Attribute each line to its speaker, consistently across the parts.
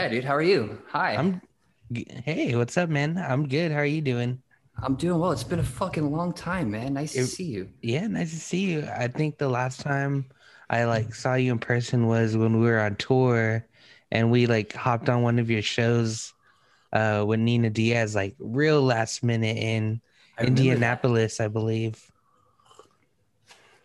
Speaker 1: Yeah, dude. How are you? Hi.
Speaker 2: I'm Hey, what's up, man? I'm good. How are you doing?
Speaker 1: I'm doing well. It's been a fucking long time, man. Nice to see you.
Speaker 2: Yeah, nice to see you. I think the last time I like saw you in person was when we were on tour and we like hopped on one of your shows uh with Nina Diaz like real last minute in
Speaker 1: I.
Speaker 2: Indianapolis, I believe.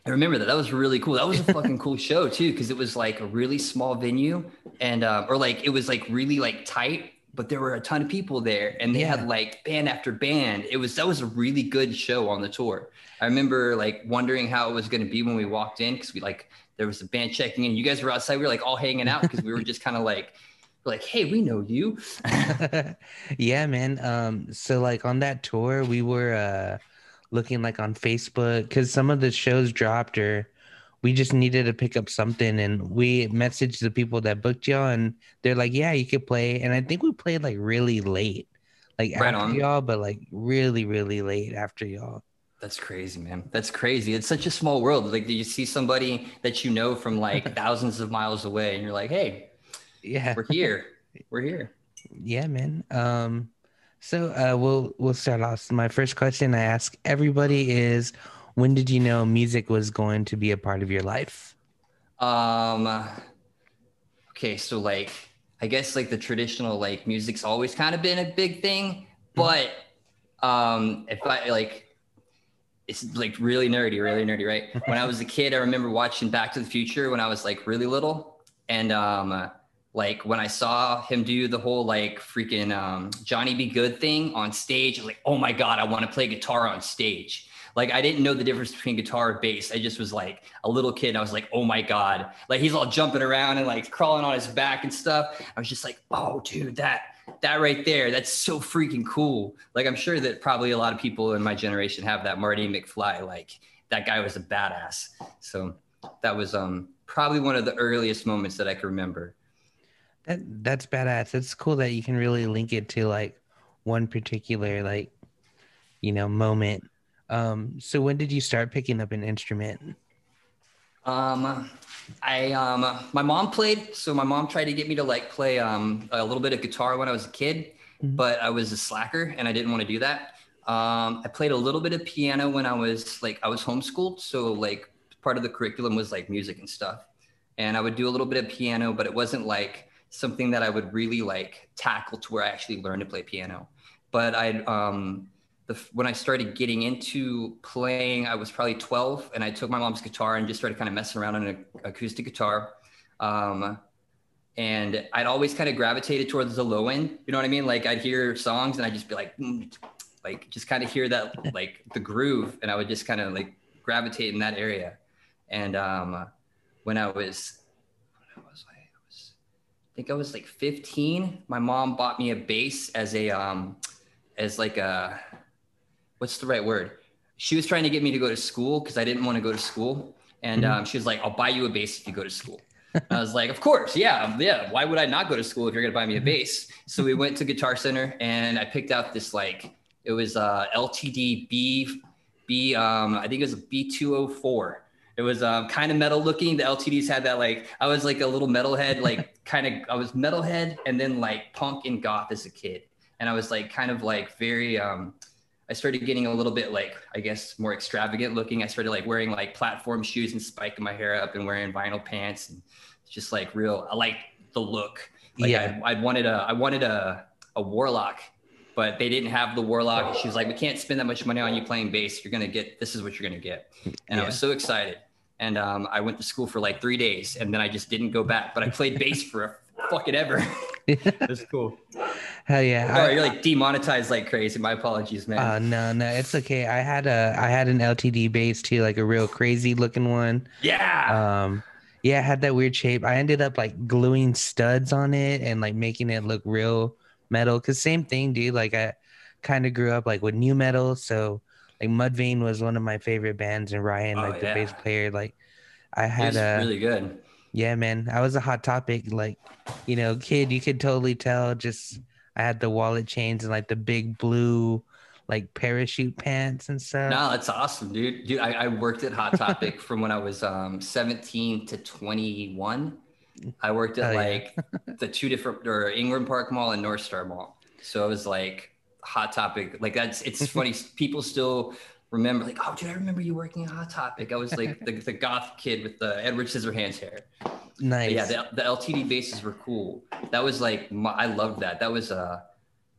Speaker 1: I remember that. That was really cool. That was a fucking cool show too, because it was like a really small venue, and um, or like it was like really like tight, but there were a ton of people there, and they
Speaker 2: Yeah.
Speaker 1: had like band after band. It was that was a really good show on the tour. I remember like wondering how it was going to be when we walked in, because we like there was a band checking in. You guys were outside. We were like all hanging out because we were just kind of like, like, hey, we know you.
Speaker 2: yeah, man. Um, so like on that tour, we were uh looking like on Facebook because some of the shows dropped or we just needed to pick up something and we messaged the people that booked y'all and they're like, Yeah, you could play. And I think we played like really late. Like
Speaker 1: Right
Speaker 2: after
Speaker 1: on.
Speaker 2: y'all, but like really, really late after y'all.
Speaker 1: That's crazy, man. That's crazy. It's such a small world. Like do you see somebody that you know from like thousands of miles away, and you're like, "Hey,
Speaker 2: Yeah.
Speaker 1: we're here. We're here."
Speaker 2: Yeah, man. Um, so uh, we'll we'll start off. My first question I ask everybody is, when did you know music was going to be a part of your life?
Speaker 1: Um. Okay, so like, I guess like the traditional like music's always kind of been a big thing, but um, if I like, it's like really nerdy, really nerdy, right? When I was a kid, I remember watching Back to the Future when I was like really little, and um, like when I saw him do the whole like freaking um, Johnny B. Goode thing on stage, like, oh my god, I want to play guitar on stage. Like I didn't know the difference between guitar and bass. I just was like a little kid. And I was like, oh my god! Like he's all jumping around and like crawling on his back and stuff. I was just like, oh dude, that that right there, that's so freaking cool. Like I'm sure that probably a lot of people in my generation have that Marty McFly. Like that guy was a badass. So that was um probably one of the earliest moments that I can remember.
Speaker 2: That that's badass. It's cool that you can really link it to like one particular like you know moment. Um, so when did you start picking up an instrument?
Speaker 1: Um, I um, my mom played, so my mom tried to get me to like play um a little bit of guitar when I was a kid,
Speaker 2: Mhm.
Speaker 1: but I was a slacker and I didn't want to do that. Um, I played a little bit of piano when I was like I was homeschooled, so like part of the curriculum was like music and stuff, and I would do a little bit of piano, but it wasn't like something that I would really like tackle to where I actually learned to play piano. But I um the, when I started getting into playing, I was probably 12 and I took my mom's guitar and just started kind of messing around on an acoustic guitar. Um, and I'd always kind of gravitated towards the low end. You know what I mean? Like I'd hear songs and I'd just be like, mm, like just kind of hear that, like the groove. And I would just kind of like gravitate in that area. And um, when I was, when was I? I was, I think I was like 15. My mom bought me a bass as a, um, as like a, what's the right word? She was trying to get me to go to school because I didn't want to go to school. And
Speaker 2: Mhm.
Speaker 1: um, she was like, I'll buy you a bass if you go to school. I was like, of course, yeah, yeah. Why would I not go to school if you're gonna buy me a bass? So we went to Guitar Center and I picked out this like it was uh, LTD B B um, I think it was a B204. It was um, kind of metal looking. The LTDs had that like I was like a little metalhead, like kind of I was metalhead and then like punk and goth as a kid. And I was like kind of like very um, I started getting a little bit like I guess more extravagant looking. I started like wearing like platform shoes and spiking my hair up and wearing vinyl pants and just like real. I like the look. Like
Speaker 2: Yeah.
Speaker 1: I, I wanted a I wanted a a warlock, but they didn't have the warlock. She was like, we can't spend that much money on you playing bass. You're gonna get this is what you're gonna get. And I was so excited. And um, I went to school for like three days, and then I just didn't go back. But I played bass for a fucking ever. That's cool.
Speaker 2: Hell yeah. I-
Speaker 1: you're like demonetized like crazy. My apologies, man.
Speaker 2: Uh, no, no, it's okay. I had a I had an LTD bass too, like a real crazy looking one.
Speaker 1: yeah.
Speaker 2: Um, yeah, it had that weird shape. I ended up like gluing studs on it and like making it look real metal. Cause same thing, dude. Like I kind of grew up like with new metal, so like Mudvayne was one of my favorite bands, and Ryan,
Speaker 1: Oh,
Speaker 2: like the
Speaker 1: yeah.
Speaker 2: bass player, like I had a
Speaker 1: really good.
Speaker 2: yeah, man. I was a hot topic, like you know, kid. You could totally tell. Just I had the wallet chains and like the big blue like parachute pants and stuff.
Speaker 1: No, that's awesome, dude. Dude, I, I worked at Hot Topic from when I was um, 17 to 21. I worked at
Speaker 2: Oh, yeah.
Speaker 1: like the two different or Ingram Park Mall and North Star Mall. So it was like hot topic. Like that's it's funny. People still remember like, oh dude, I remember you working at Hot Topic. I was like the, the goth kid with the Edward Scissorhands hair. But
Speaker 2: Nice.
Speaker 1: yeah, the, the LTD basses were cool. That was like my, I loved that. That was uh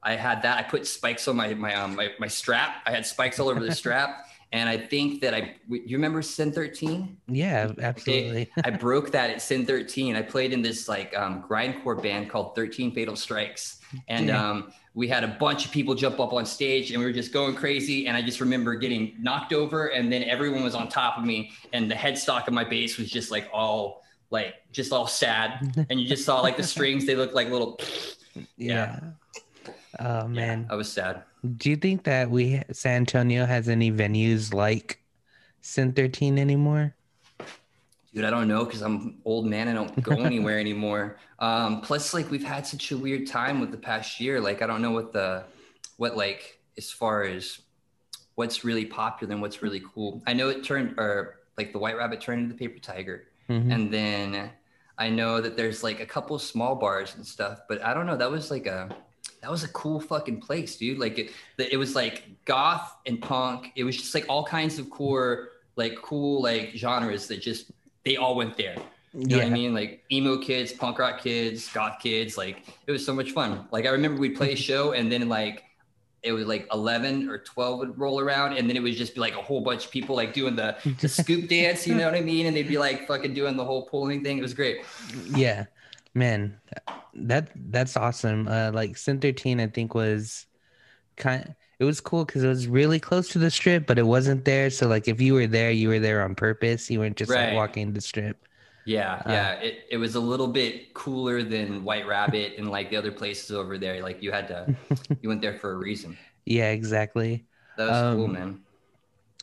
Speaker 1: I had that. I put spikes on my my um my, my strap. I had spikes all over the strap. And I think that I you remember Sin 13?
Speaker 2: yeah, absolutely.
Speaker 1: I broke that at Sin 13. I played in this like um, grindcore band called 13 Fatal Strikes. And um, we had a bunch of people jump up on stage and we were just going crazy. And I just remember getting knocked over and then everyone was on top of me. And the headstock of my bass was just like all like just all sad. And you just saw like the strings, they looked like little
Speaker 2: yeah. Oh man.
Speaker 1: I was sad.
Speaker 2: Do you think that we San Antonio has any venues like Sin 13 anymore?
Speaker 1: Dude, I don't know because I'm old man. I don't go anywhere anymore. Um, plus, like we've had such a weird time with the past year. Like I don't know what the what like as far as what's really popular and what's really cool. I know it turned or like the White Rabbit turned into the Paper Tiger,
Speaker 2: Mhm.
Speaker 1: and then I know that there's like a couple small bars and stuff. But I don't know. That was like a that was a cool fucking place, dude. Like it, it was like goth and punk. It was just like all kinds of cool, like cool, like genres that just they all went there. You know what I mean? Like emo kids, punk rock kids, goth kids. Like it was so much fun. Like I remember we'd play a show and then like it was like 11 or 12 would roll around and then it would just be like a whole bunch of people like doing the, the scoop dance, you know what I mean? And they'd be like fucking doing the whole pulling thing. It was great.
Speaker 2: yeah man that that's awesome uh like sin 13 i think was kind it was cool because it was really close to the strip but it wasn't there so like if you were there you were there on purpose you weren't just
Speaker 1: Right.
Speaker 2: like walking the strip
Speaker 1: Yeah,
Speaker 2: Uh,
Speaker 1: yeah. It, it was a little bit cooler than White Rabbit and like the other places over there. Like you had to, you went there for a reason.
Speaker 2: yeah exactly
Speaker 1: That was cool,
Speaker 2: Um,
Speaker 1: man.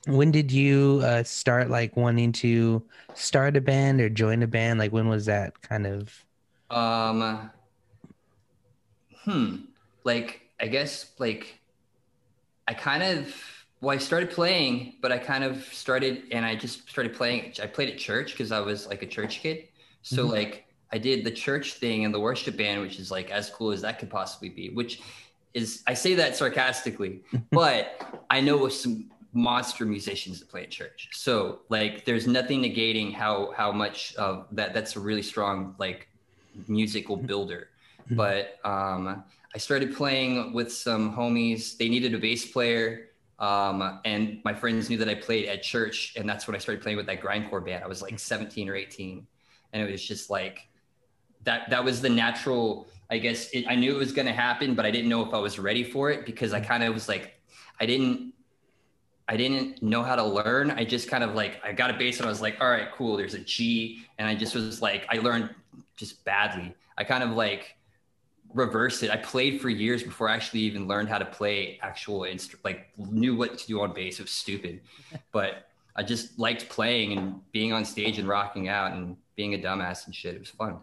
Speaker 2: when did you uh start like wanting to start a band or join a band like when was that kind of
Speaker 1: Um, hmm. Like I guess like I kind of well I started playing, but I kind of started and I just started playing. I played at church because I was like a church kid. So
Speaker 2: Mhm.
Speaker 1: like I did the church thing and the worship band, which is like as cool as that could possibly be. Which is I say that sarcastically, but I know some monster musicians that play at church. So like there's nothing negating how how much of that that's a really strong like musical builder.
Speaker 2: Mhm.
Speaker 1: But um I started playing with some homies. They needed a bass player. Um, and my friends knew that I played at church, and that's when I started playing with that grindcore band. I was like 17 or 18, and it was just like that. That was the natural. I guess it, I knew it was going to happen, but I didn't know if I was ready for it because I kind of was like, I didn't, I didn't know how to learn. I just kind of like I got a bass and I was like, all right, cool. There's a G, and I just was like, I learned just badly. I kind of like reversed it. I played for years before I actually even learned how to play actual instru- like knew what to do on bass. It was stupid, but I just liked playing and being on stage and rocking out and being a dumbass and shit. It was fun.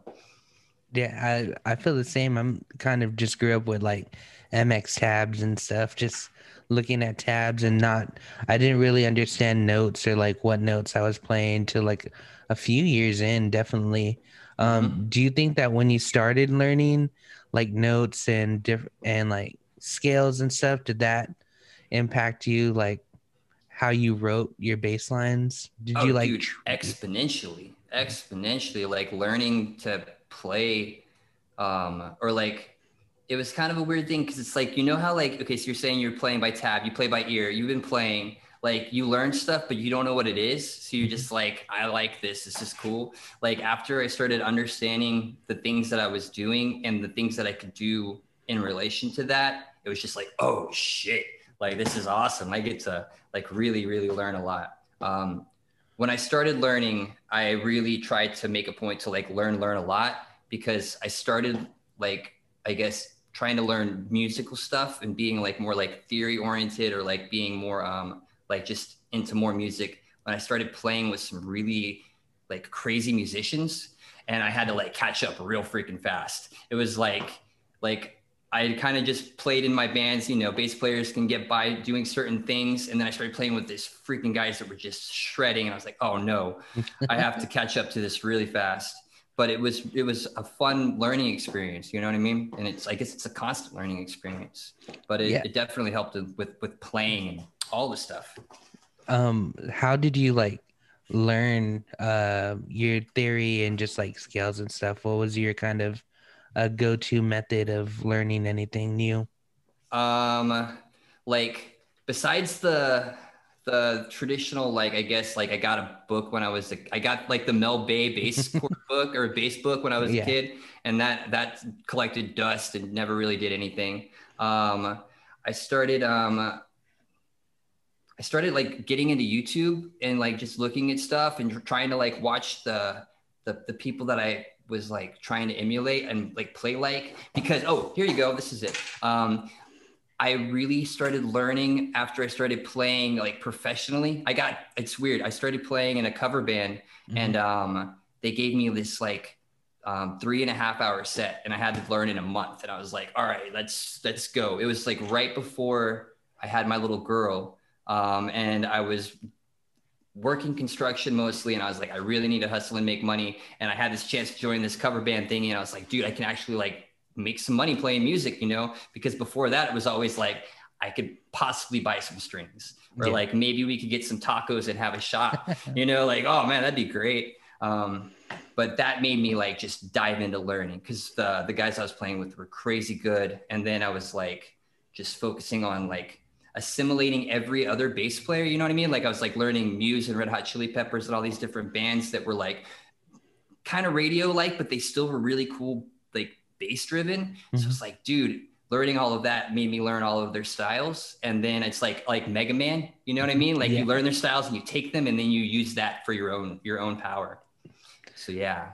Speaker 2: Yeah, I I feel the same. I'm kind of just grew up with like MX tabs and stuff, just looking at tabs and not I didn't really understand notes or like what notes I was playing till like a few years in, definitely. Um, do you think that when you started learning like notes and different and like scales and stuff, did that impact you like how you wrote your bass lines? Did
Speaker 1: Oh,
Speaker 2: you like
Speaker 1: dude, exponentially, exponentially, like learning to play, um, or like it was kind of a weird thing because it's like you know how like okay, so you're saying you're playing by tab, you play by ear, you've been playing, like you learn stuff, but you don't know what it is, so you're just like, I like this, this is cool. Like after I started understanding the things that I was doing and the things that I could do in relation to that, it was just like, oh shit, like this is awesome. I get to like really, really learn a lot. Um, when I started learning, I really tried to make a point to like learn, learn a lot because I started like, I guess, trying to learn musical stuff and being like more like theory oriented or like being more um, like just into more music. When I started playing with some really like crazy musicians and I had to like catch up real freaking fast. It was like, like I kind of just played in my bands, you know, bass players can get by doing certain things. And then I started playing with these freaking guys that were just shredding. And I was like, oh no, I have to catch up to this really fast. but it was it was a fun learning experience. You know what I mean? And it's I guess it's a constant learning experience, but it,
Speaker 2: Yeah.
Speaker 1: it definitely helped with with playing and all the stuff.
Speaker 2: Um, how did you like learn uh your theory and just like scales and stuff? What was your kind of uh, go-to method of learning anything new?
Speaker 1: Um, like besides the the traditional, like I guess, like I got a book when I was, a, I got like the Mel Bay bass book or bass book when I was
Speaker 2: Yeah.
Speaker 1: a kid, and that that collected dust and never really did anything. Um, I started, um, I started like getting into YouTube and like just looking at stuff and trying to like watch the the the people that I was like trying to emulate and like play like because oh here you go this is it um I really started learning after I started playing like professionally. I got it's weird. I started playing in a cover band and um they gave me this like um, three and a half hour set and I had to learn in a month. And I was like, all right, let's let's go. It was like right before I had my little girl. Um, and I was working construction mostly and I was like, I really need to hustle and make money. And I had this chance to join this cover band thing. And I was like, dude, I can actually like make some money playing music, you know, because before that it was always like I could possibly buy some strings or
Speaker 2: Yeah.
Speaker 1: like maybe we could get some tacos and have a shot, you know, like, oh man, that'd be great. Um, but that made me like just dive into learning because the, the guys I was playing with were crazy good. And then I was like just focusing on like assimilating every other bass player, you know what I mean? Like I was like learning Muse and Red Hot Chili Peppers and all these different bands that were like kind of radio like, but they still were really cool, like bass driven. So
Speaker 2: Mhm.
Speaker 1: it's like, dude, learning all of that made me learn all of their styles. And then it's like like Mega Man, you know what I mean? Like
Speaker 2: Yeah.
Speaker 1: you learn their styles and you take them and then you use that for your own your own power. So yeah.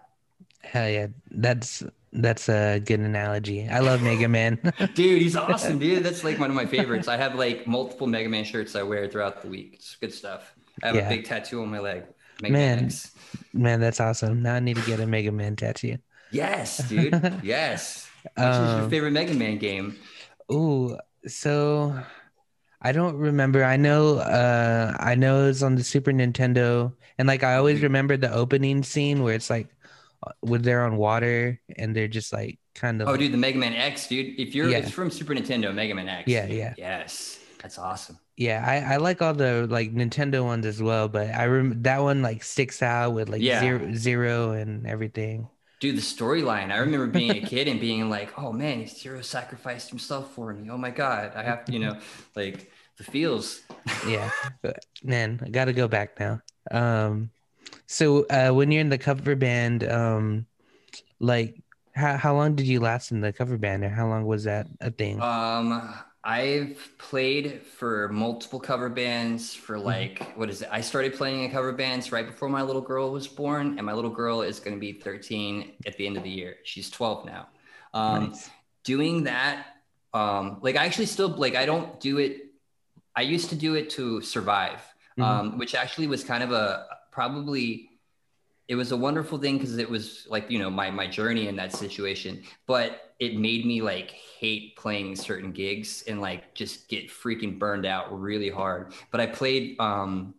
Speaker 2: Hell yeah, that's that's a good analogy. I love Mega Man.
Speaker 1: Dude, he's awesome, dude. That's like one of my favorites. I have like multiple Mega Man shirts I wear throughout the week. It's good stuff. I have
Speaker 2: Yeah.
Speaker 1: a big tattoo on my leg. Mega
Speaker 2: Man. Man, that's awesome. Now I need to get a Mega Man tattoo.
Speaker 1: Yes, dude. Yes. Which is your
Speaker 2: Um,
Speaker 1: favorite Mega Man game?
Speaker 2: Ooh, so I don't remember. I know uh I know it's on the Super Nintendo and like I always
Speaker 1: Mhm.
Speaker 2: remember the opening scene where it's like when they're on water and they're just like kind of
Speaker 1: Oh, dude, the Mega Man X, dude. If you're
Speaker 2: Yeah.
Speaker 1: it's from Super Nintendo, Mega Man X.
Speaker 2: Yeah,
Speaker 1: dude.
Speaker 2: yeah.
Speaker 1: Yes. That's awesome.
Speaker 2: yeah, I, I like all the like Nintendo ones as well, but I rem- that one like sticks out with like
Speaker 1: Yeah.
Speaker 2: zero zero and everything.
Speaker 1: Dude, the storyline. I remember being a kid and being like, oh man, Zero sacrificed himself for me. Oh my God. I have to, you know, like the feels.
Speaker 2: Yeah, man, I got to go back now. Um, so uh, when you're in the cover band, um, like how how long did you last in the cover band, or how long was that a thing?
Speaker 1: Um, I've played for multiple cover bands for
Speaker 2: Mm-hmm.
Speaker 1: like, what is it? I started playing in cover bands right before my little girl was born, and my little girl is going to be 13 at the end of the year. She's 12 now. Um,
Speaker 2: Nice.
Speaker 1: doing that um like i actually still like i don't do it i used to do it to survive
Speaker 2: Mhm.
Speaker 1: um which actually was kind of a probably it was a wonderful thing because it was like you know my my journey in that situation but it made me like hate playing certain gigs and like just get freaking burned out really hard. But i played um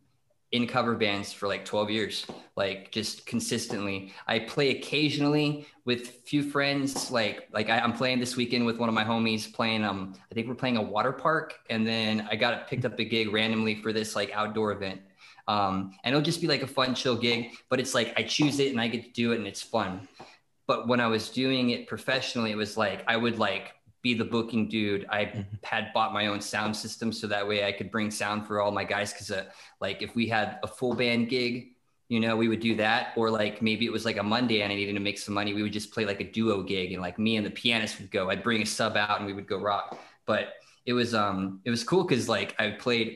Speaker 1: in cover bands for like 12 years like just consistently. I play occasionally with a few friends like like I, i'm playing this weekend with one of my homies playing um i think we're playing a water park and then i got picked up a gig randomly for this like outdoor event um and it'll just be like a fun chill gig but it's like i choose it and i get to do it and it's fun. But when i was doing it professionally it was like i would like be the booking dude. I
Speaker 2: Mhm.
Speaker 1: had bought my own sound system so that way i could bring sound for all my guys because uh, like if we had a full band gig you know we would do that. Or like maybe it was like a monday and i needed to make some money we would just play like a duo gig and like me and the pianist would go. I'd bring a sub out and we would go rock. But it was um it was cool because like i played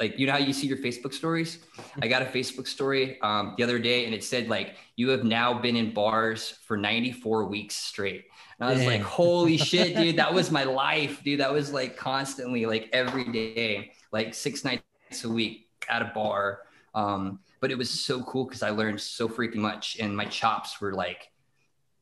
Speaker 1: like you know how you see your facebook stories? I got a facebook story um, the other day and it said like you have now been in bars for 94 weeks straight. And i was like holy shit dude that was my life dude. That was like constantly like every day like six nights a week at a bar. Um, but it was so cool because i learned so freaking much and my chops were like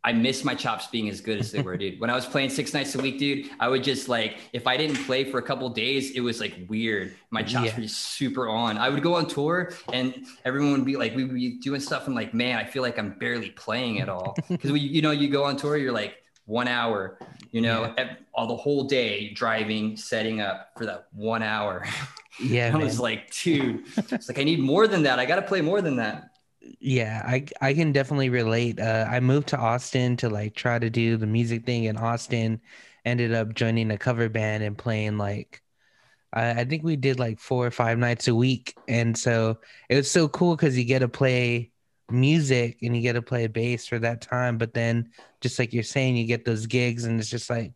Speaker 1: I miss my chops being as good as they were, dude. When I was playing six nights a week, dude, I would just like if I didn't play for a couple days, it was like weird. My chops yeah. were just super on. I would go on tour and everyone would be like, we would be doing stuff. and like, man, I feel like I'm barely playing at all. Because we, you know, you go on tour, you're like one hour, you know, yeah. all the whole day driving, setting up for that one hour.
Speaker 2: Yeah,
Speaker 1: I was like, dude, it's like I need more than that. I got to play more than that
Speaker 2: yeah i i can definitely relate uh, i moved to austin to like try to do the music thing in austin ended up joining a cover band and playing like I, I think we did like four or five nights a week and so it was so cool because you get to play music and you get to play bass for that time but then just like you're saying you get those gigs and it's just like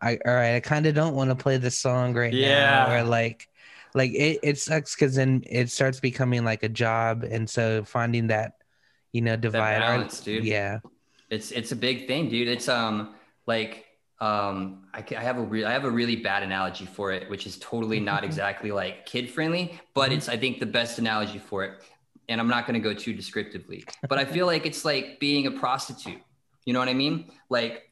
Speaker 2: i all right i kind of don't want to play this song right yeah. now or like like it, it sucks because then it starts becoming like a job and so finding that you know divide balance,
Speaker 1: dude.
Speaker 2: Yeah.
Speaker 1: It's it's a big thing dude. It's um like um I, I have a real I have a really bad analogy for it which is totally not exactly like kid friendly but mm-hmm. it's I think the best analogy for it and I'm not going to go too descriptively but I feel like it's like being a prostitute. You know what I mean? Like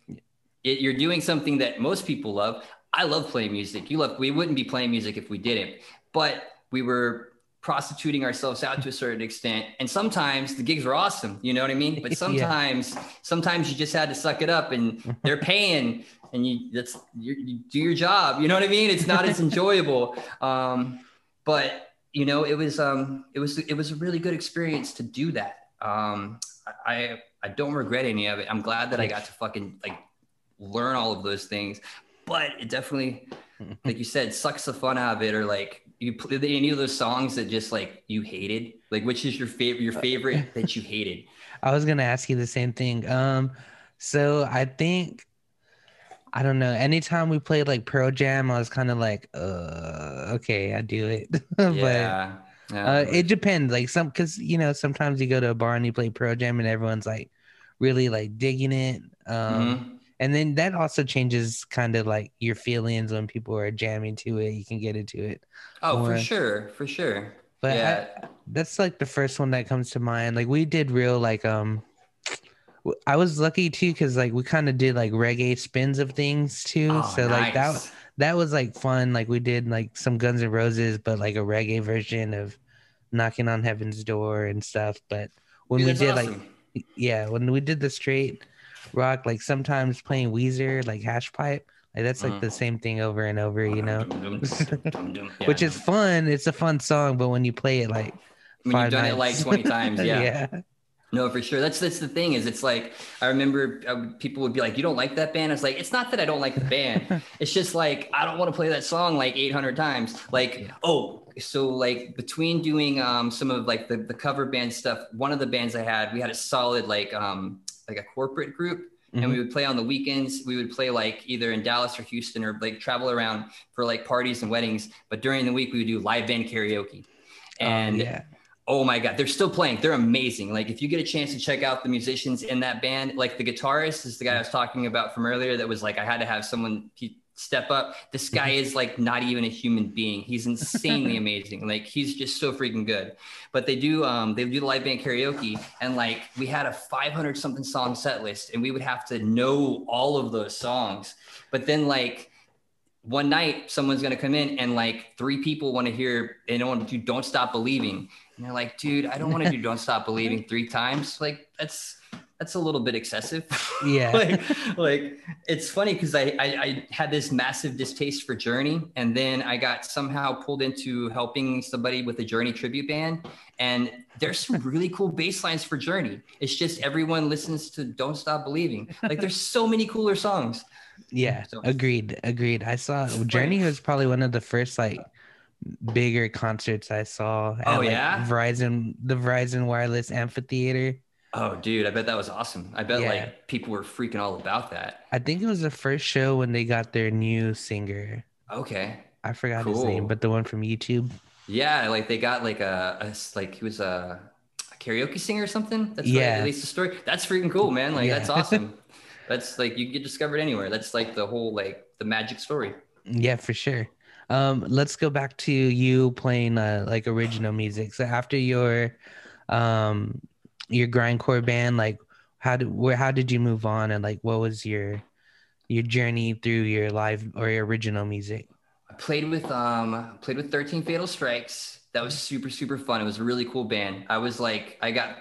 Speaker 1: it, you're doing something that most people love I love playing music. You love, we wouldn't be playing music if we didn't, but we were prostituting ourselves out to a certain extent. And sometimes the gigs were awesome. You know what I mean? But sometimes, yeah. sometimes you just had to suck it up and they're paying and you, that's, you, you do your job. You know what I mean? It's not as enjoyable. Um, but you know, it was, um, it was, it was a really good experience to do that. Um, I, I don't regret any of it. I'm glad that I got to fucking like learn all of those things but it definitely, like you said, sucks the fun out of it. Or like you play any of those songs that just like you hated. Like, which is your favorite? Your favorite that you hated?
Speaker 2: I was gonna ask you the same thing. Um, so I think I don't know. Anytime we played like Pearl Jam, I was kind of like, uh, okay, I do it. but yeah. Yeah, uh, it depends. Like some, because you know, sometimes you go to a bar and you play Pearl Jam, and everyone's like really like digging it. Um, mm-hmm and then that also changes kind of like your feelings when people are jamming to it you can get into it
Speaker 1: oh more. for sure for sure
Speaker 2: but yeah I, that's like the first one that comes to mind like we did real like um i was lucky too because like we kind of did like reggae spins of things too oh, so nice. like that that was like fun like we did like some guns and roses but like a reggae version of knocking on heaven's door and stuff but when Dude, we did awesome. like yeah when we did the straight rock, like sometimes playing Weezer, like Hash Pipe. Like that's like mm. the same thing over and over, you know. Which is fun. It's a fun song, but when you play it like
Speaker 1: when you've done nights. it like 20 times, yeah. yeah. No, for sure. That's that's the thing is it's like I remember uh, people would be like, "You don't like that band?" It's like it's not that I don't like the band. it's just like I don't want to play that song like 800 times. Like, yeah. oh, so like between doing um some of like the the cover band stuff, one of the bands I had, we had a solid like um like a corporate group mm-hmm. and we mm-hmm. would play on the weekends we would play like either in dallas or houston or like travel around for like parties and weddings but during the week we would do live band karaoke oh, and oh, yeah. oh my god they're still playing they're amazing like if you get a chance to check out the musicians in that band like the guitarist is the guy i was talking about from earlier that was like i had to have someone he, step up. This guy mm-hmm. is like not even a human being. He's insanely amazing. Like he's just so freaking good. But they do um they do the live band karaoke and like we had a 500 something song set list and we would have to know all of those songs. But then like one night someone's gonna come in and like three people want to hear they don't want to do don't stop believing. And they're like, dude, I don't want to do don't stop believing three times. Like that's that's a little bit excessive.
Speaker 2: Yeah.
Speaker 1: like, like it's funny because I, I, I had this massive distaste for Journey, and then I got somehow pulled into helping somebody with a Journey tribute band, and there's some really cool bass lines for Journey. It's just everyone listens to "Don't Stop Believing." Like there's so many cooler songs.
Speaker 2: Yeah, so, agreed, agreed. I saw Journey was probably one of the first like bigger concerts I saw.
Speaker 1: At, oh yeah,
Speaker 2: like, Verizon, the Verizon Wireless Amphitheater.
Speaker 1: Oh, dude, I bet that was awesome. I bet yeah. like people were freaking all about that.
Speaker 2: I think it was the first show when they got their new singer.
Speaker 1: Okay.
Speaker 2: I forgot cool. his name, but the one from YouTube.
Speaker 1: Yeah, like they got like a, a like he was a, a, karaoke singer or something. That's yeah. at least the story. That's freaking cool, man. Like yeah. that's awesome. that's like you get discovered anywhere. That's like the whole like the magic story.
Speaker 2: Yeah, for sure. Um, let's go back to you playing uh, like original music. So after your um your grindcore band like how did where how did you move on and like what was your your journey through your live or your original music?
Speaker 1: I played with um played with 13 Fatal Strikes. That was super super fun. It was a really cool band. I was like I got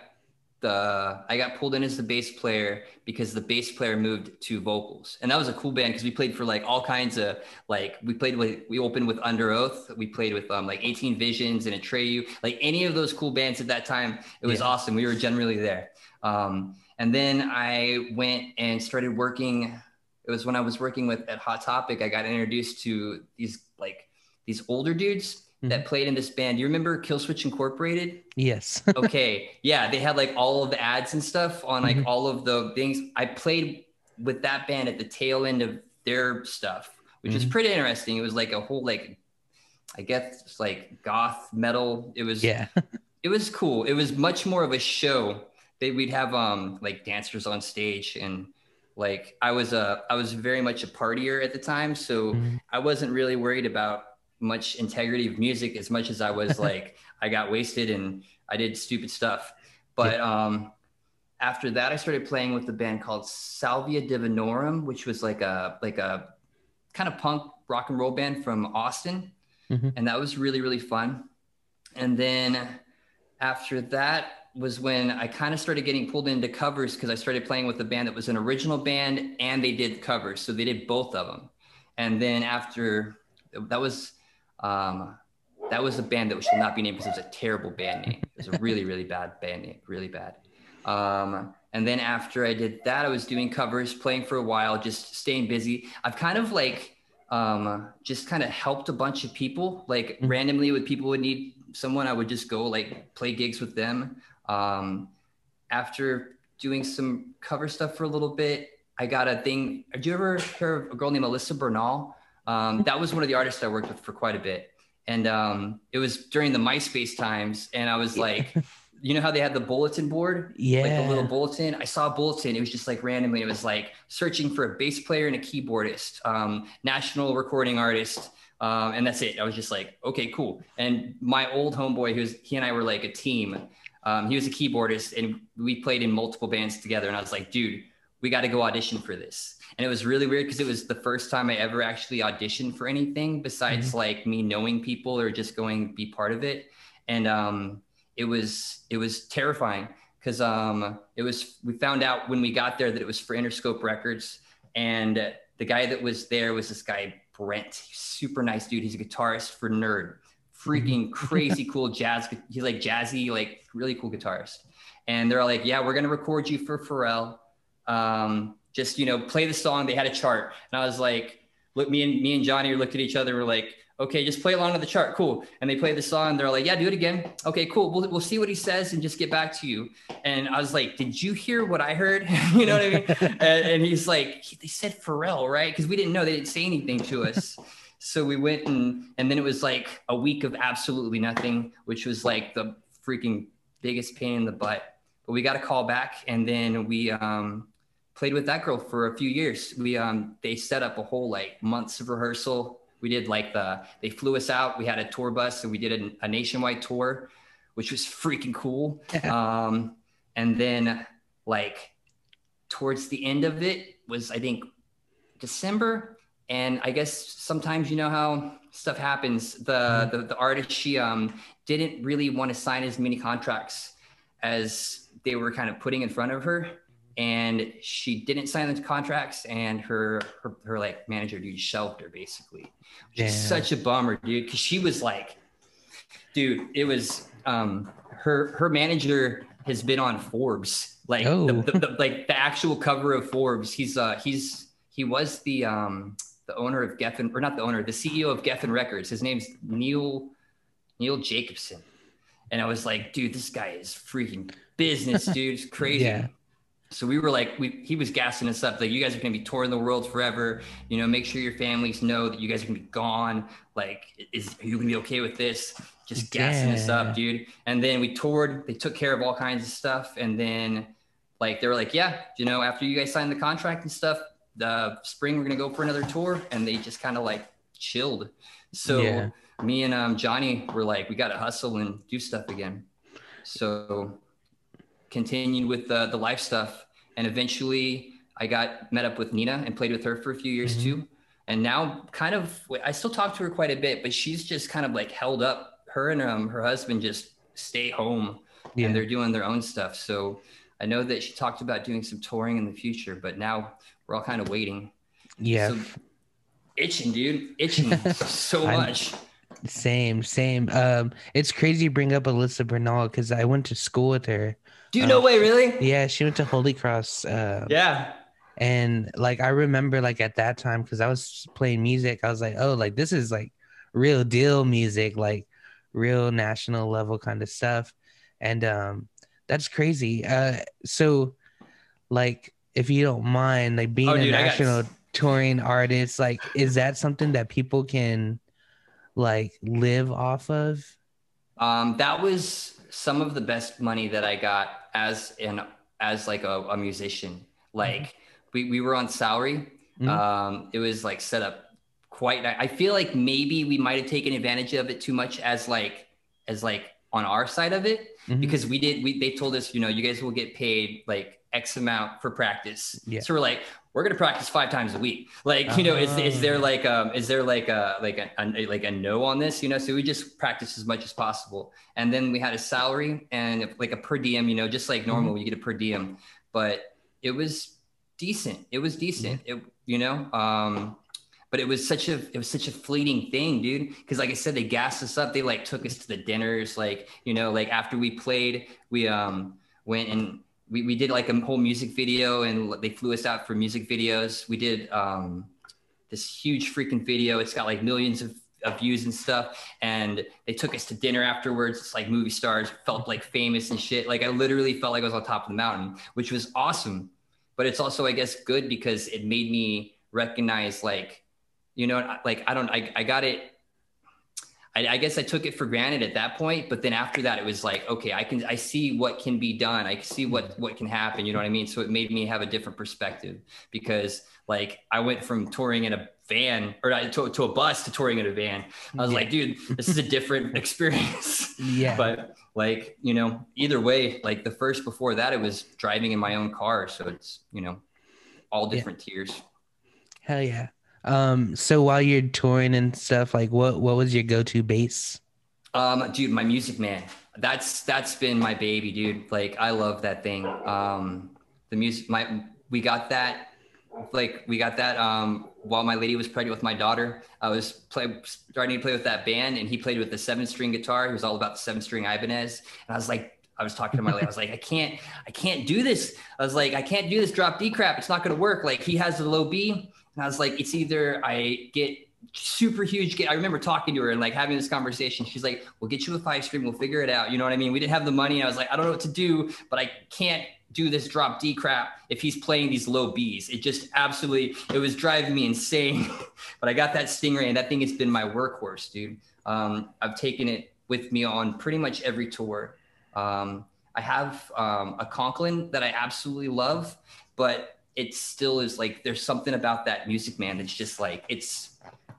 Speaker 1: the I got pulled in as the bass player because the bass player moved to vocals, and that was a cool band because we played for like all kinds of like we played with we opened with Underoath, we played with um like 18 Visions and Atreyu, like any of those cool bands at that time. It was yeah. awesome. We were generally there. Um, and then I went and started working. It was when I was working with at Hot Topic. I got introduced to these like these older dudes that mm-hmm. played in this band. You remember Killswitch Incorporated?
Speaker 2: Yes.
Speaker 1: okay. Yeah, they had like all of the ads and stuff on like mm-hmm. all of the things. I played with that band at the tail end of their stuff, which mm-hmm. was pretty interesting. It was like a whole like I guess like goth metal. It was
Speaker 2: yeah.
Speaker 1: it was cool. It was much more of a show. They we'd have um like dancers on stage and like I was a I was very much a partier at the time, so mm-hmm. I wasn't really worried about much integrity of music as much as I was like I got wasted and I did stupid stuff. But um, after that, I started playing with a band called Salvia Divinorum, which was like a like a kind of punk rock and roll band from Austin, mm-hmm. and that was really really fun. And then after that was when I kind of started getting pulled into covers because I started playing with a band that was an original band and they did covers, so they did both of them. And then after that was um, that was a band that shall not be named because it was a terrible band name. It was a really, really bad band name, really bad. Um, and then after I did that, I was doing covers, playing for a while, just staying busy. I've kind of like um, just kind of helped a bunch of people, like mm-hmm. randomly with people would need someone, I would just go like play gigs with them. Um, after doing some cover stuff for a little bit, I got a thing. Did you ever hear of a girl named Alyssa Bernal? Um, that was one of the artists I worked with for quite a bit. And um, it was during the MySpace times. And I was like, you know how they had the bulletin board?
Speaker 2: Yeah.
Speaker 1: Like the little bulletin. I saw a bulletin. It was just like randomly, it was like searching for a bass player and a keyboardist, um, national recording artist. Um, and that's it. I was just like, okay, cool. And my old homeboy, who's he and I were like a team. Um, he was a keyboardist, and we played in multiple bands together. And I was like, dude, we got to go audition for this. And it was really weird because it was the first time I ever actually auditioned for anything besides mm-hmm. like me knowing people or just going be part of it. And um, it was it was terrifying because um, it was we found out when we got there that it was for Interscope Records, and the guy that was there was this guy Brent, super nice dude. He's a guitarist for N.E.R.D, freaking mm-hmm. crazy cool jazz. He's like jazzy, like really cool guitarist. And they're like, yeah, we're gonna record you for Pharrell um, just you know play the song. They had a chart. And i was like look me and me and johnny looked at each other. We're like okay just play along to the chart. Cool. And they played the song. They're like yeah do it again. Okay cool. We'll, we'll see what he says and just get back to you. And i was like did you hear what i heard? You know what i mean? And, and, he's like they said pharrell right? Because we didn't know. They didn't say anything to us. So we went and and then it was like a week of absolutely nothing which was like the freaking biggest pain in the butt. But we got a call back and then we um played with that girl for a few years. We um they set up a whole like months of rehearsal. We did like the they flew us out. We had a tour bus, and we did a, a nationwide tour, which was freaking cool. um, and then like towards the end of it was I think December, and I guess sometimes you know how stuff happens. The mm-hmm. the, the artist she um didn't really want to sign as many contracts as they were kind of putting in front of her and she didn't sign the contracts and her her, her like manager dude shelved her basically which is such a bummer dude because she was like dude it was um her her manager has been on forbes like oh. the, the, the, like the actual cover of forbes. He's uh he's he was the um the owner of geffen or not the owner the ceo of geffen records. His name's neil neil jacobson. And i was like dude this guy is freaking business dude. It's crazy. yeah so we were like, we, he was gassing us up, like, you guys are going to be touring the world forever. You know, make sure your families know that you guys are going to be gone. Like, is are you going to be okay with this? Just gassing yeah. us up, dude. And then we toured. They took care of all kinds of stuff. And then, like, they were like, yeah, you know, after you guys signed the contract and stuff, the spring we're going to go for another tour. And they just kind of like chilled. So yeah. me and um, Johnny were like, we got to hustle and do stuff again. So continued with the, the life stuff. and eventually I got met up with Nina and played with her for a few years mm-hmm. too. And now, kind of, I still talk to her quite a bit, but she's just kind of like held up. Her and um, her husband just stay home, yeah. and they're doing their own stuff. So I know that she talked about doing some touring in the future, but now we're all kind of waiting.
Speaker 2: Yeah. So,
Speaker 1: itching, dude, itching so much.
Speaker 2: Same, same. Um, it's crazy you bring up Alyssa Bernal because I went to school with her.
Speaker 1: Do you um, know way, really?
Speaker 2: Yeah, she went to Holy Cross.
Speaker 1: Uh, yeah.
Speaker 2: And like I remember, like at that time, because I was playing music, I was like, oh, like this is like real deal music, like real national level kind of stuff. And um, that's crazy. Uh, so like, if you don't mind, like being oh, a national touring artist, like, is that something that people can like live off of?
Speaker 1: Um, that was some of the best money that I got as an as like a, a musician. Like mm-hmm. we, we were on salary. Mm-hmm. Um, it was like set up quite I feel like maybe we might have taken advantage of it too much as like as like on our side of it mm-hmm. because we did we they told us, you know, you guys will get paid like X amount for practice. Yeah. So we're like, we're gonna practice five times a week. Like, you know, is, is there oh. like um is there like a like a, a, like a no on this? You know, so we just practice as much as possible. And then we had a salary and like a per diem, you know, just like normal, mm-hmm. you get a per diem. But it was decent. It was decent. Mm-hmm. It you know, um, but it was such a it was such a fleeting thing dude because like i said they gassed us up they like took us to the dinners like you know like after we played we um went and we, we did like a whole music video and they flew us out for music videos. We did um, this huge freaking video. It's got like millions of, of views and stuff. And they took us to dinner afterwards. It's like movie stars, felt like famous and shit. Like I literally felt like I was on top of the mountain, which was awesome. But it's also, I guess, good because it made me recognize like, you know, like I don't, I, I got it I, I, guess I took it for granted at that point, but then after that, it was like, okay, I can, I see what can be done. I see what, mm-hmm. what can happen. You know what I mean? So it made me have a different perspective because like I went from touring in a van or to, to a bus to touring in a van. I was yeah. like, dude, this is a different experience.
Speaker 2: Yeah.
Speaker 1: But like, you know, either way, like the first before that, it was driving in my own car. So it's, you know, all different yeah. tiers.
Speaker 2: Hell yeah. Um, so while you're touring and stuff, like what what was your go-to bass?
Speaker 1: Um, dude, my Music Man. That's that's been my baby, dude. Like I love that thing. Um, the music, my we got that like we got that um, while my lady was pregnant with my daughter. I was play, starting to play with that band, and he played with the seven string guitar. He was all about the seven string Ibanez, and I was like, I was talking to my lady. I was like, I can't, I can't do this. I was like, I can't do this drop D crap. It's not going to work. Like he has the low B, and I was like, it's either I get super huge. I remember talking to her and like having this conversation. She's like, we'll get you a five string. We'll figure it out. You know what I mean? We didn't have the money. I was like, I don't know what to do, but I can't do this drop D crap if he's playing these low Bs. It just absolutely, it was driving me insane. but I got that Stingray and that thing has been my workhorse, dude. Um, I've taken it with me on pretty much every tour. Um, I have um, a Conklin that I absolutely love, but it still is like there's something about that music man that's just like it's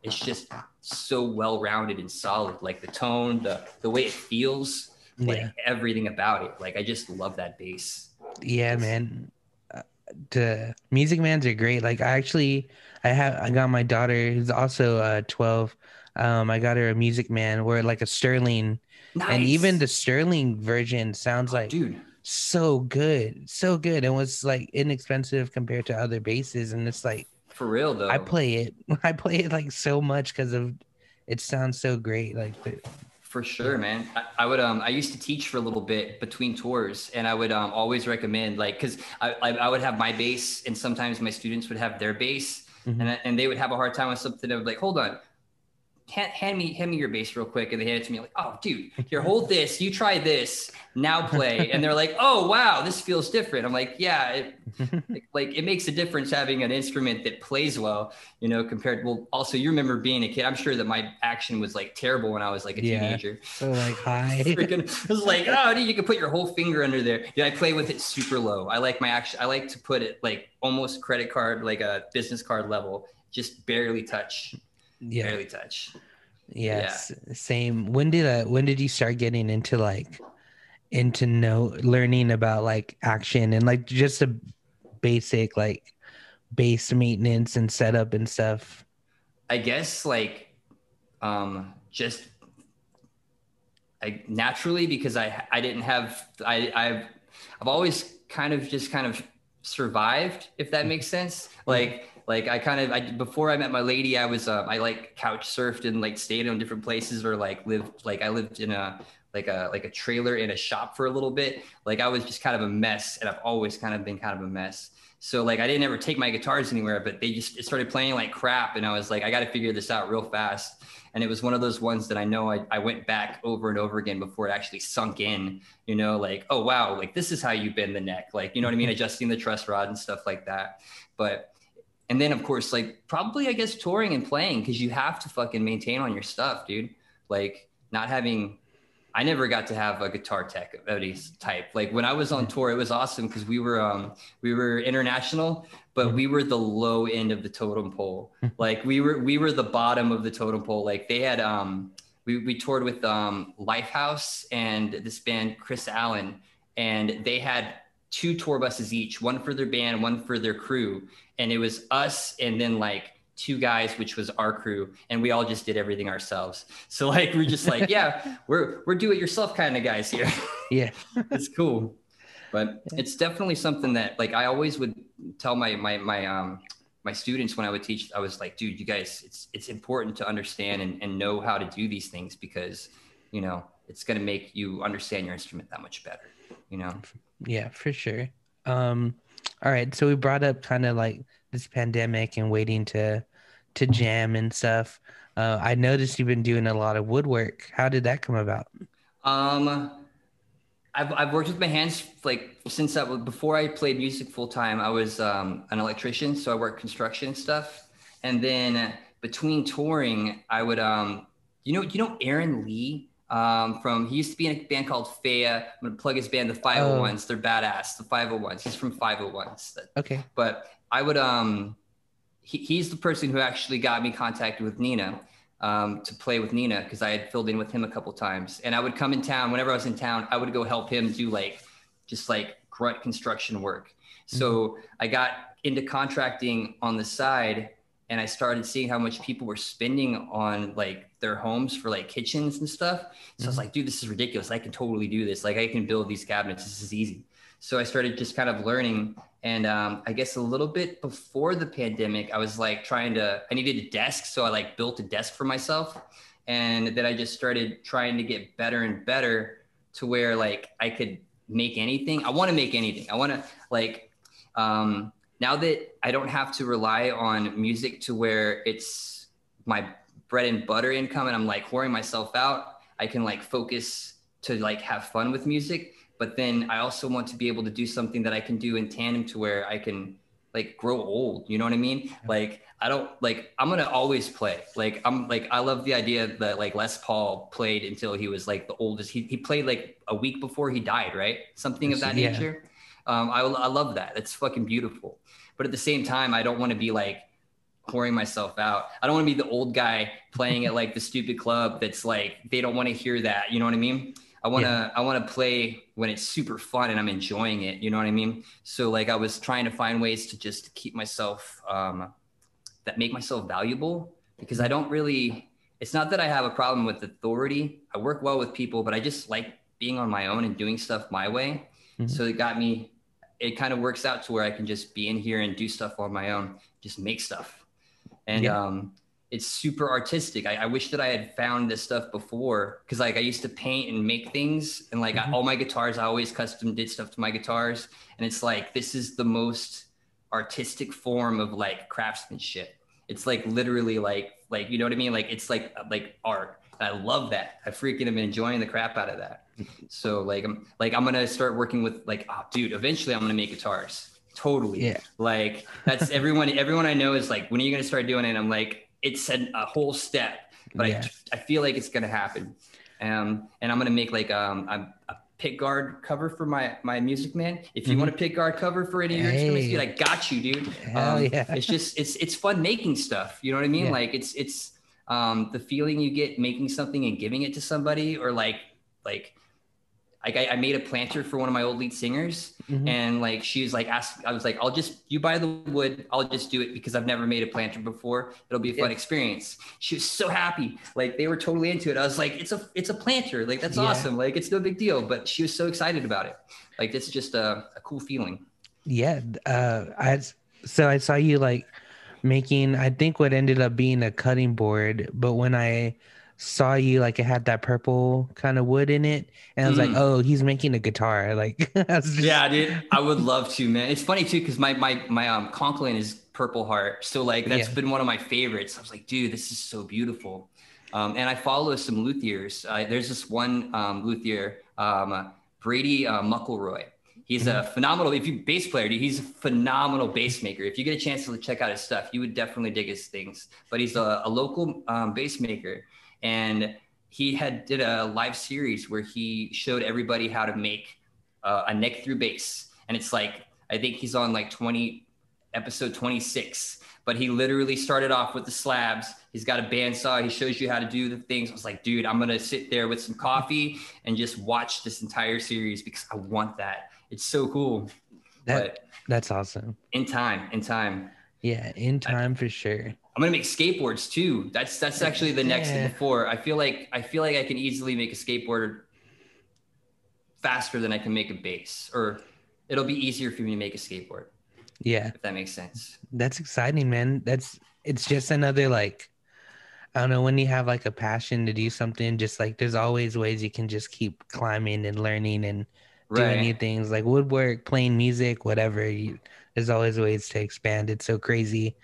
Speaker 1: it's just so well rounded and solid. Like the tone the the way it feels like yeah. everything about it. Like i just love that bass.
Speaker 2: Yeah man. Uh, the music mans are great. Like i actually i have i got my daughter who's also uh 12 um i got her a music man where like a sterling. Nice. and even the sterling version sounds oh, like
Speaker 1: dude
Speaker 2: so good, so good, and was like inexpensive compared to other basses. And it's like
Speaker 1: for real though.
Speaker 2: I play it. I play it like so much because of it sounds so great. Like the,
Speaker 1: for sure, man. I, I, would um I used to teach for a little bit between tours, and I would um always recommend like because I, I, I would have my bass, and sometimes my students would have their bass, mm-hmm. and and they would have a hard time with something. They would like, hold on, hand, hand me hand me your bass real quick. And they hand it to me like oh dude here hold this. You try this. Now play. And they're like oh wow this feels different. I'm like yeah it, like it makes a difference having an instrument that plays well you know compared well also you remember being a kid. I'm sure that my action was like terrible when i was like a yeah. teenager.
Speaker 2: So like hi.
Speaker 1: Freaking, it was like oh dude you can put your whole finger under there. Yeah i play with it super low. I like my action i like to put it like almost credit card like a business card level just barely touch yeah. barely touch.
Speaker 2: Yes, yeah. same. When did uh, when did you start getting into like into know learning about like action and like just a basic like bass maintenance and setup and stuff?
Speaker 1: I guess like um just I naturally because I I didn't have I I've I've always kind of just kind of survived if that makes sense. Like like I kind of I before I met my lady I was uh, I like couch surfed and like stayed in different places or like lived like I lived in a like a like a trailer in a shop for a little bit. Like I was just kind of a mess and I've always kind of been kind of a mess. So like I didn't ever take my guitars anywhere, but they just started playing like crap and I was like I got to figure this out real fast and it was one of those ones that I know I, I went back over and over again before it actually sunk in, you know, like, oh, wow, like this is how you bend the neck, like, you know what I mean? Adjusting the truss rod and stuff like that. But, and then of course, like probably, I guess, touring and playing because you have to fucking maintain on your stuff, dude. Like, not having I never got to have a guitar tech of any type. Like when I was on tour, it was awesome because we were um, we were international, but mm-hmm. we were the low end of the totem pole. like we were we were the bottom of the totem pole. Like they had um, we we toured with um, Lifehouse and this band Kris Allen, and they had two tour buses each, one for their band, one for their crew, and it was us and then like two guys, which was our crew, and we all just did everything ourselves. So like we're just like, yeah, we're we're do it yourself kind of guys here.
Speaker 2: Yeah,
Speaker 1: it's cool. But it's definitely something that like I always would tell my my my um my students when I would teach, I was like, dude, you guys, it's it's important to understand and, and know how to do these things because you know it's gonna make you understand your instrument that much better. You know?
Speaker 2: Yeah, for sure. Um, all right. So we brought up kind of like this pandemic and waiting to to jam and stuff. Uh, I noticed you've been doing a lot of woodwork. How did that come about?
Speaker 1: Um, I've, I've worked with my hands like since I before I played music full time. I was um, an electrician, so I worked construction and stuff. And then between touring, I would um, you know, you know Aaron Lee um, from he used to be in a band called Faya. I'm gonna plug his band, the 501s. Oh. They're badass. The 501s. He's from 501s.
Speaker 2: Okay.
Speaker 1: But I would um he, he's the person who actually got me contacted with Nina um, to play with Nina because I had filled in with him a couple times. And I would come in town whenever I was in town. I would go help him do like just like grunt construction work. So mm-hmm. I got into contracting on the side and I started seeing how much people were spending on like their homes for like kitchens and stuff. So mm-hmm. I was mm-hmm. like, dude, this is ridiculous. I can totally do this. Like I can build these cabinets. This is easy. So I started just kind of learning and um, I guess a little bit before the pandemic, I was like trying to, I needed a desk. So I like built a desk for myself. And then I just started trying to get better and better to where like I could make anything. I want to make anything. I want to like, um, now that I don't have to rely on music to where it's my bread and butter income and I'm like whoring myself out, I can like focus to like have fun with music but then I also want to be able to do something that I can do in tandem to where I can like grow old. You know what I mean? Like I don't like I'm gonna always play. Like I'm like I love the idea that like Les Paul played until he was like the oldest. He he played like a week before he died, right? Something of that yeah. nature. Um, I I love that. It's fucking beautiful. But at the same time, I don't want to be like pouring myself out. I don't want to be the old guy playing at like the stupid club that's like they don't want to hear that. You know what I mean? I want to yeah. I want to play when it's super fun and I'm enjoying it. You know what I mean? So like I was trying to find ways to just keep myself um, that make myself valuable because I don't really. It's not that I have a problem with authority. I work well with people, but I just like being on my own and doing stuff my way. Mm-hmm. So it got me. It kind of works out to where I can just be in here and do stuff on my own, just make stuff. And yeah. um, it's super artistic. I, I, wish that I had found this stuff before because like I used to paint and make things and like mm-hmm. I, all my guitars, I always custom did stuff to my guitars. And it's like, this is the most artistic form of like craftsmanship. It's like literally like, like, you know what I mean? Like, it's like, like art. I love that. I freaking am enjoying the crap out of that. So like, I'm like, I'm going to start working with like, oh dude, eventually I'm going to make guitars. Totally.
Speaker 2: Yeah.
Speaker 1: Like that's everyone, everyone I know is like, when are you going to start doing it? I'm like, it's a, a whole step, but I, I feel like it's going to happen. Um, and I'm going to make like um, a, a pick guard cover for my my music man. If you mm-hmm. want a pick guard cover for any of your hey. instruments, dude, I got you, dude.
Speaker 2: Hell um, yeah.
Speaker 1: It's just it's it's fun making stuff. You know what I mean? Yeah. Like it's it's um, the feeling you get making something and giving it to somebody, or like like like I, I, made a planter for one of my old lead singers mm-hmm. and like she was like asked i was like i'll just you buy the wood i'll just do it because i've never made a planter before. It'll be a fun yeah. experience. She was so happy. Like they were totally into it. I was like it's a it's a planter. Like that's yeah. awesome. Like it's no big deal. But she was so excited about it. Like it's just a, a cool feeling.
Speaker 2: Yeah. Uh i so i saw you like making i think what ended up being a cutting board but when i saw you like it had that purple kind of wood in it and i was mm. like oh he's making a guitar like
Speaker 1: just... yeah dude i would love to man. It's funny too because my my my um conklin is purple heart so like that's yeah. been one of my favorites. I was like dude this is so beautiful. Um, and i follow some luthiers. Uh, there's this one um, luthier um, brady uh, muckleroy He's a phenomenal, if you bass player, he's a phenomenal bass maker. If you get a chance to check out his stuff, you would definitely dig his things. But he's a, a local um, bass maker. And he had did a live series where he showed everybody how to make uh, a neck through bass. And it's like i think he's on like 20 episode 26 but he literally started off with the slabs. He's got a bandsaw. He shows you how to do the things. I was like dude i'm gonna sit there with some coffee and just watch this entire series because i want that it's so cool
Speaker 2: that, but that's awesome
Speaker 1: in time in time
Speaker 2: yeah in time I, for sure
Speaker 1: I'm gonna make skateboards too. That's that's actually the next yeah. before. I feel like I feel like I can easily make a skateboard faster than I can make a bass, or it'll be easier for me to make a skateboard.
Speaker 2: Yeah,
Speaker 1: if that makes sense.
Speaker 2: That's exciting, man. That's it's just another like I don't know when you have like a passion to do something. Just like there's always ways you can just keep climbing and learning and doing new things like woodwork, playing music, whatever. You, there's always ways to expand. It's so crazy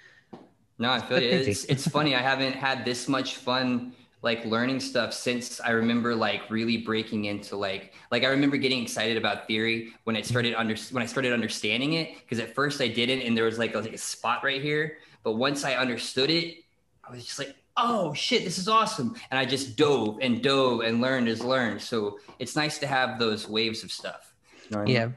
Speaker 1: no, I feel it. It's, it's funny. I haven't had this much fun like learning stuff since I remember like really breaking into like like I remember getting excited about theory when I started under when I started understanding it because at first I didn't and there was like a, like a spot right here but once I understood it I was just like oh shit this is awesome and I just dove and dove and learned as learned so it's nice to have those waves of stuff
Speaker 2: you know yeah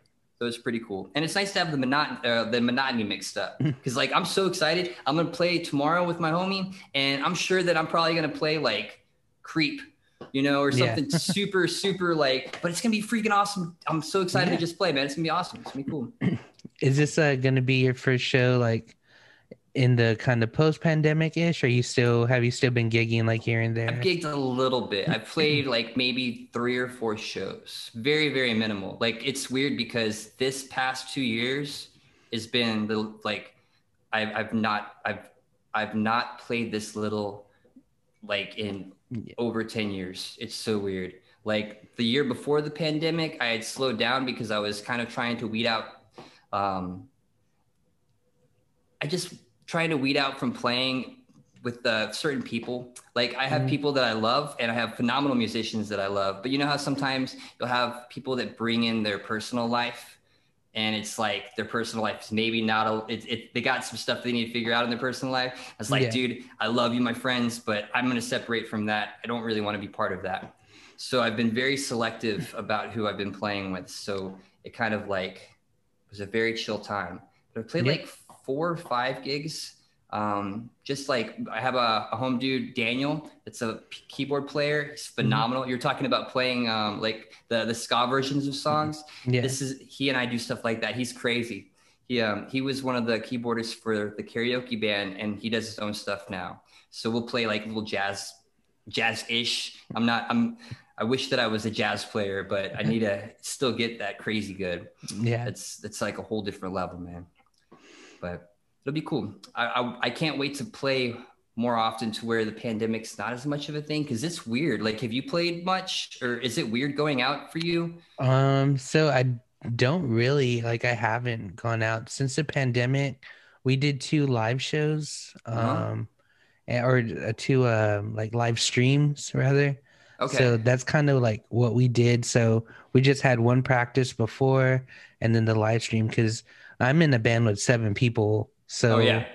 Speaker 1: so it's pretty cool, and it's nice to have the monotony, uh, the monotony mixed up. Because like I'm so excited, I'm gonna play tomorrow with my homie, and I'm sure that I'm probably gonna play like Creep, you know, or something yeah. super super like. But it's gonna be freaking awesome. I'm so excited yeah. to just play, man. It's gonna be awesome. It's gonna be cool.
Speaker 2: Is this uh, gonna be your first show like in the kind of post pandemic ish? Are you still have you still been gigging like here and there?
Speaker 1: I've gigged a little bit. I've played like maybe three or four shows. Very, very minimal. Like it's weird because this past two years has been the like I've I've not I've I've not played this little like in over 10 years. It's so weird. Like the year before the pandemic, I had slowed down because I was kind of trying to weed out um I just trying to weed out from playing with uh, certain people. Like I have mm. people that I love, and I have phenomenal musicians that I love. But you know how sometimes you'll have people that bring in their personal life, and it's like their personal life is maybe not a. It, it, they got some stuff they need to figure out in their personal life. I was like, yeah. dude, I love you, my friends, but I'm going to separate from that. I don't really want to be part of that. So I've been very selective about who I've been playing with. So it kind of like was a very chill time. But I played yeah. like four or five gigs. Um, just like I have a, a, home dude, Daniel, that's a p- keyboard player. He's mm-hmm. phenomenal. Mm-hmm. You're talking about playing um, like the the ska versions of songs. Yeah. This is he and I do stuff like that. He's crazy. He um, he was one of the keyboardists for the karaoke band, and he does his own stuff now. So we'll play like little jazz, jazz ish. I'm not. I'm. I wish that I was a jazz player, but I need to still get that crazy good.
Speaker 2: Yeah,
Speaker 1: it's it's like a whole different level, man but it'll be cool. I, I, I can't wait to play more often to where the pandemic's not as much of a thing because it's weird. Like, have you played much, or is it weird going out for you?
Speaker 2: Um, so I don't really like. I haven't gone out since the pandemic. We did two live shows, uh-huh. um, or uh, two uh, like live streams rather. Okay. So that's kind of like what we did. So we just had one practice before, and then the live stream because I'm in a band with seven people. So, oh, yeah.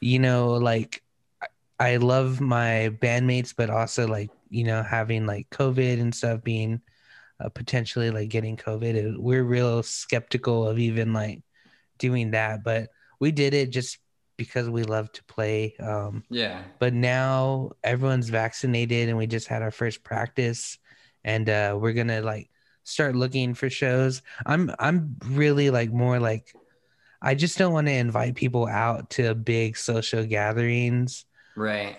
Speaker 2: you know, like I love my bandmates, but also like, you know, having like COVID and stuff being uh, potentially like getting COVID, we're real skeptical of even like doing that. But we did it just because we love to play. Um,
Speaker 1: yeah.
Speaker 2: But now everyone's vaccinated and we just had our first practice and uh, we're going to like start looking for shows. I'm I'm really like more like I just don't want to invite people out to big social gatherings.
Speaker 1: Right.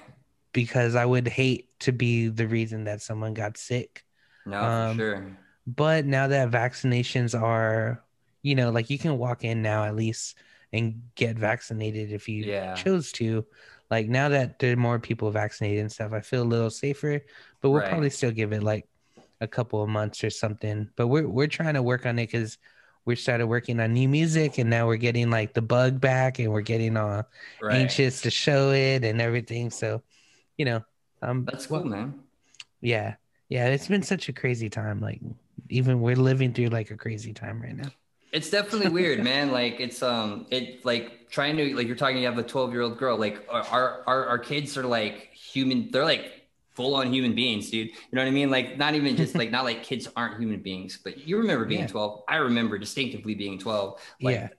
Speaker 2: Because I would hate to be the reason that someone got sick.
Speaker 1: No, um, sure.
Speaker 2: But now that vaccinations are, you know, like you can walk in now at least and get vaccinated if you yeah. chose to. Like now that there are more people vaccinated and stuff, I feel a little safer. But we'll right. probably still give it like a couple of months or something. But we're we're trying to work on it because we started working on new music and now we're getting like the bug back and we're getting all right. anxious to show it and everything. So, you know, um
Speaker 1: that's cool, man.
Speaker 2: Yeah. Yeah. It's been such a crazy time. Like even we're living through like a crazy time right now.
Speaker 1: It's definitely weird, man. Like it's um it like trying to like you're talking you have a 12 year old girl. Like our, our our kids are like human, they're like full on human beings, dude. You know what I mean? Like not even just like not like kids aren't human beings, but you remember being yeah. 12. I remember distinctively being 12. Like yeah.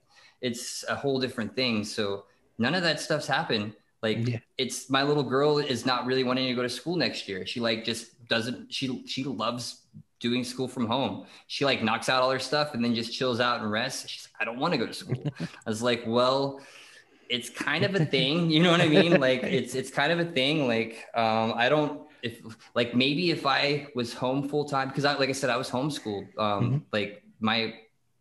Speaker 1: it's a whole different thing. So none of that stuff's happened. Like yeah. it's my little girl is not really wanting to go to school next year. She like just doesn't she she loves doing school from home. She like knocks out all her stuff and then just chills out and rests. She's like, I don't want to go to school. I was like, well, it's kind of a thing. You know what I mean? Like it's it's kind of a thing. Like um, I don't if like maybe if I was home full time because I like I said I was homeschooled. Um, mm-hmm. Like my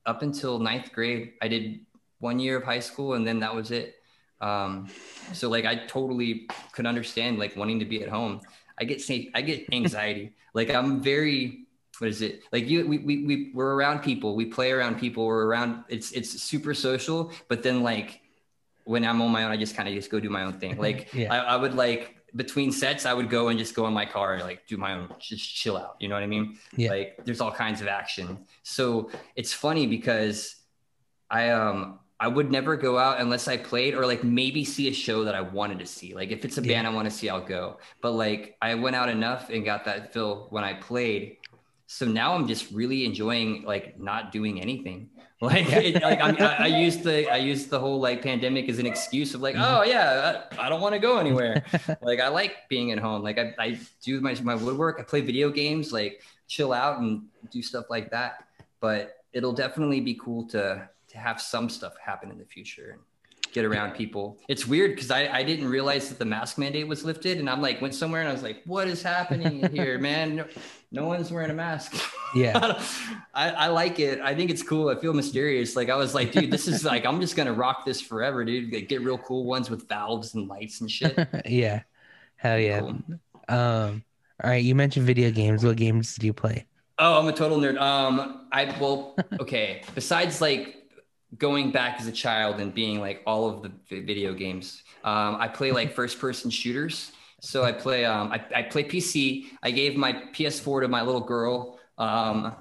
Speaker 1: up until ninth grade, I did one year of high school and then that was it. Um, so like I totally could understand like wanting to be at home. I get I get anxiety. like I'm very what is it like you we, we we we're around people we play around people we're around it's it's super social but then like when i'm on my own i just kind of just go do my own thing like yeah. I, I, would like between sets i would go and just go in my car and like do my own just chill out you know what i mean yeah. like there's all kinds of action so it's funny because i um I would never go out unless I played or like maybe see a show that I wanted to see. Like if it's a band. I want to see, I'll go. But like I went out enough and got that feel when I played so now I'm just really enjoying like not doing anything. Like, it, like I, I, I used the I used the whole like pandemic as an excuse of like, mm-hmm. oh yeah, I, I don't want to go anywhere. like I like being at home. Like I, I do my my woodwork. I play video games. Like chill out and do stuff like that. But it'll definitely be cool to to have some stuff happen in the future get around people. It's weird because I, I didn't realize that the mask mandate was lifted. And I'm like, went somewhere and I was like, what is happening here, man? No, no, one's wearing a mask.
Speaker 2: Yeah.
Speaker 1: I, I like it. I think it's cool. I feel mysterious. Like I was like, dude, this is like, I'm just going to rock this forever, dude. Like, get real cool ones with valves and lights and shit.
Speaker 2: yeah. Hell yeah. Cool. Um, all right. You mentioned video games. What games do you play?
Speaker 1: Oh, I'm a total nerd. Um, I well, okay. Besides like going back as a child and being like all of the video games. Um, I play like first person shooters. So I play um, I, I, play PC. I gave my PS4 to my little girl. Um,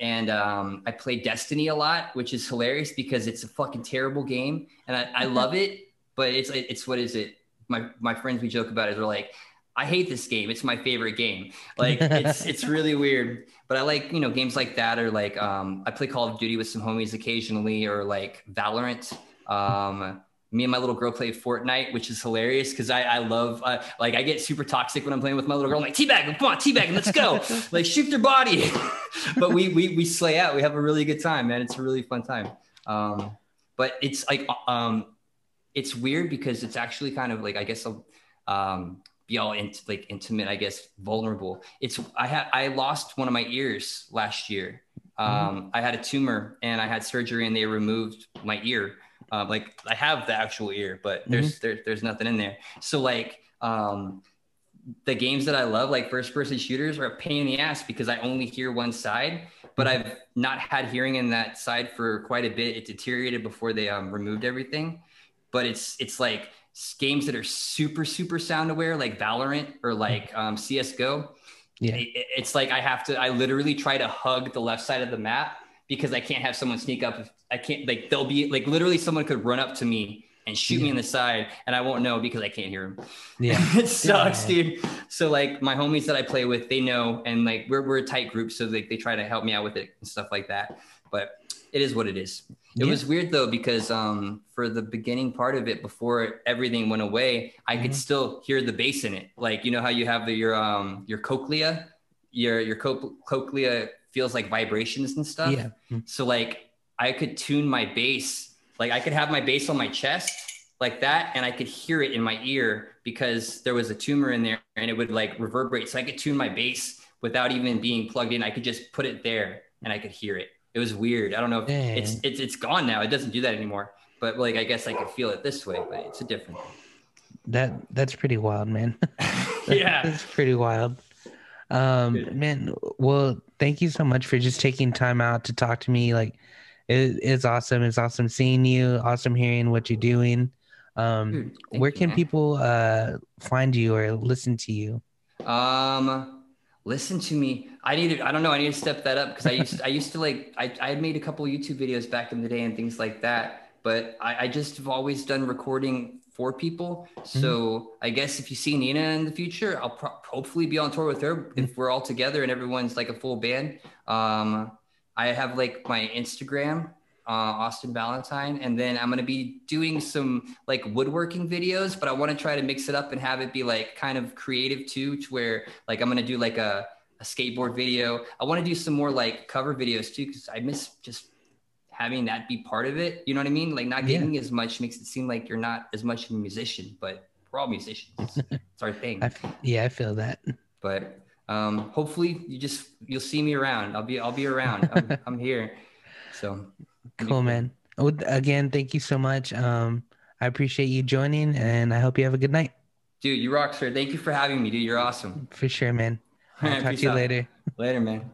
Speaker 1: and um, I play Destiny a lot, which is hilarious because it's a fucking terrible game, and I, I love it. But it's it's what is it? My my friends we joke about is They're like, I hate this game. It's my favorite game. Like it's it's really weird. But I like, you know, games like that or like um I play Call of Duty with some homies occasionally or like Valorant. Um me and my little girl play Fortnite, which is hilarious because I, I love uh, like I get super toxic when I'm playing with my little girl. I'm like teabag, come on, teabag, let's go, like shoot their body. but we we we slay out. We have a really good time, man. It's a really fun time. Um, but it's like um, it's weird because it's actually kind of like I guess um, be all like intimate, I guess, vulnerable. It's I had I lost one of my ears last year. Um, mm-hmm. I had a tumor and I had surgery and they removed my ear. Uh, like I have the actual ear, but there's mm-hmm. there, there's nothing in there. So like um, the games that I love, like first person shooters, are a pain in the ass because I only hear one side. But mm-hmm. I've not had hearing in that side for quite a bit. It deteriorated before they um, removed everything. But it's it's like games that are super super sound aware like valorant or like um, csgo yeah. it, it's like i have to i literally try to hug the left side of the map because i can't have someone sneak up i can't like they'll be like literally someone could run up to me and shoot yeah. me in the side and i won't know because i can't hear them yeah. It sucks yeah. dude. So like my homies that i play with they know and like we're, we're a tight group so like they try to help me out with it and stuff like that. But it is what it is it yeah. was weird though because um, for the beginning part of it, before everything went away, I mm-hmm. could still hear the bass in it. Like you know how you have the, your um, your cochlea, your your co- cochlea feels like vibrations and stuff.
Speaker 2: Yeah.
Speaker 1: So like I could tune my bass, like I could have my bass on my chest like that, and I could hear it in my ear because there was a tumor in there, and it would like reverberate. So I could tune my bass without even being plugged in. I could just put it there, and I could hear it. It was weird. I don't know if
Speaker 2: Dang.
Speaker 1: it's it's it's gone now. It doesn't do that anymore. But like I guess I could feel it this way, but it's a different.
Speaker 2: That that's pretty wild, man.
Speaker 1: yeah.
Speaker 2: That's pretty wild. Um,
Speaker 1: Good.
Speaker 2: man, well, thank you so much for just taking time out to talk to me. Like, it, it's awesome. It's awesome seeing you. Awesome hearing what you're doing. Um,
Speaker 1: Dude,
Speaker 2: where
Speaker 1: you,
Speaker 2: can
Speaker 1: man.
Speaker 2: people uh find you or listen to you?
Speaker 1: Um, listen to me. I need to. I don't know. I need to step that up because I used. I used to like. I I had made a couple YouTube videos back in the day and things like that. But I, I just have always done recording for people. So I guess if you see Nina in the future, I'll pro- hopefully be on tour with her if we're all together and everyone's like a full band. Um, I have like my Instagram, uh, Austin Valentine, and then I'm gonna be doing some like woodworking videos, but I want to try to mix it up and have it be like kind of creative too, to where like I'm gonna do like a, a skateboard video. I want to do some more like cover videos too, because I miss just having that be part of it. You know what I mean? Like not
Speaker 2: Yeah.
Speaker 1: getting as much makes it seem like you're not as much of a musician, but we're all musicians. it's our thing
Speaker 2: I, yeah, I feel that.
Speaker 1: but um, hopefully you just you'll see me around. I'll be I'll be around. I'm, I'm here. So
Speaker 2: Cool, man. Well, Again, thank you so much. Um, I appreciate you joining, and I hope you have a good night.
Speaker 1: dude, you rock, sir. Thank you for having me, dude. You're awesome.
Speaker 2: For sure, man. I'll talk to you
Speaker 1: out.
Speaker 2: later.
Speaker 1: Later, man.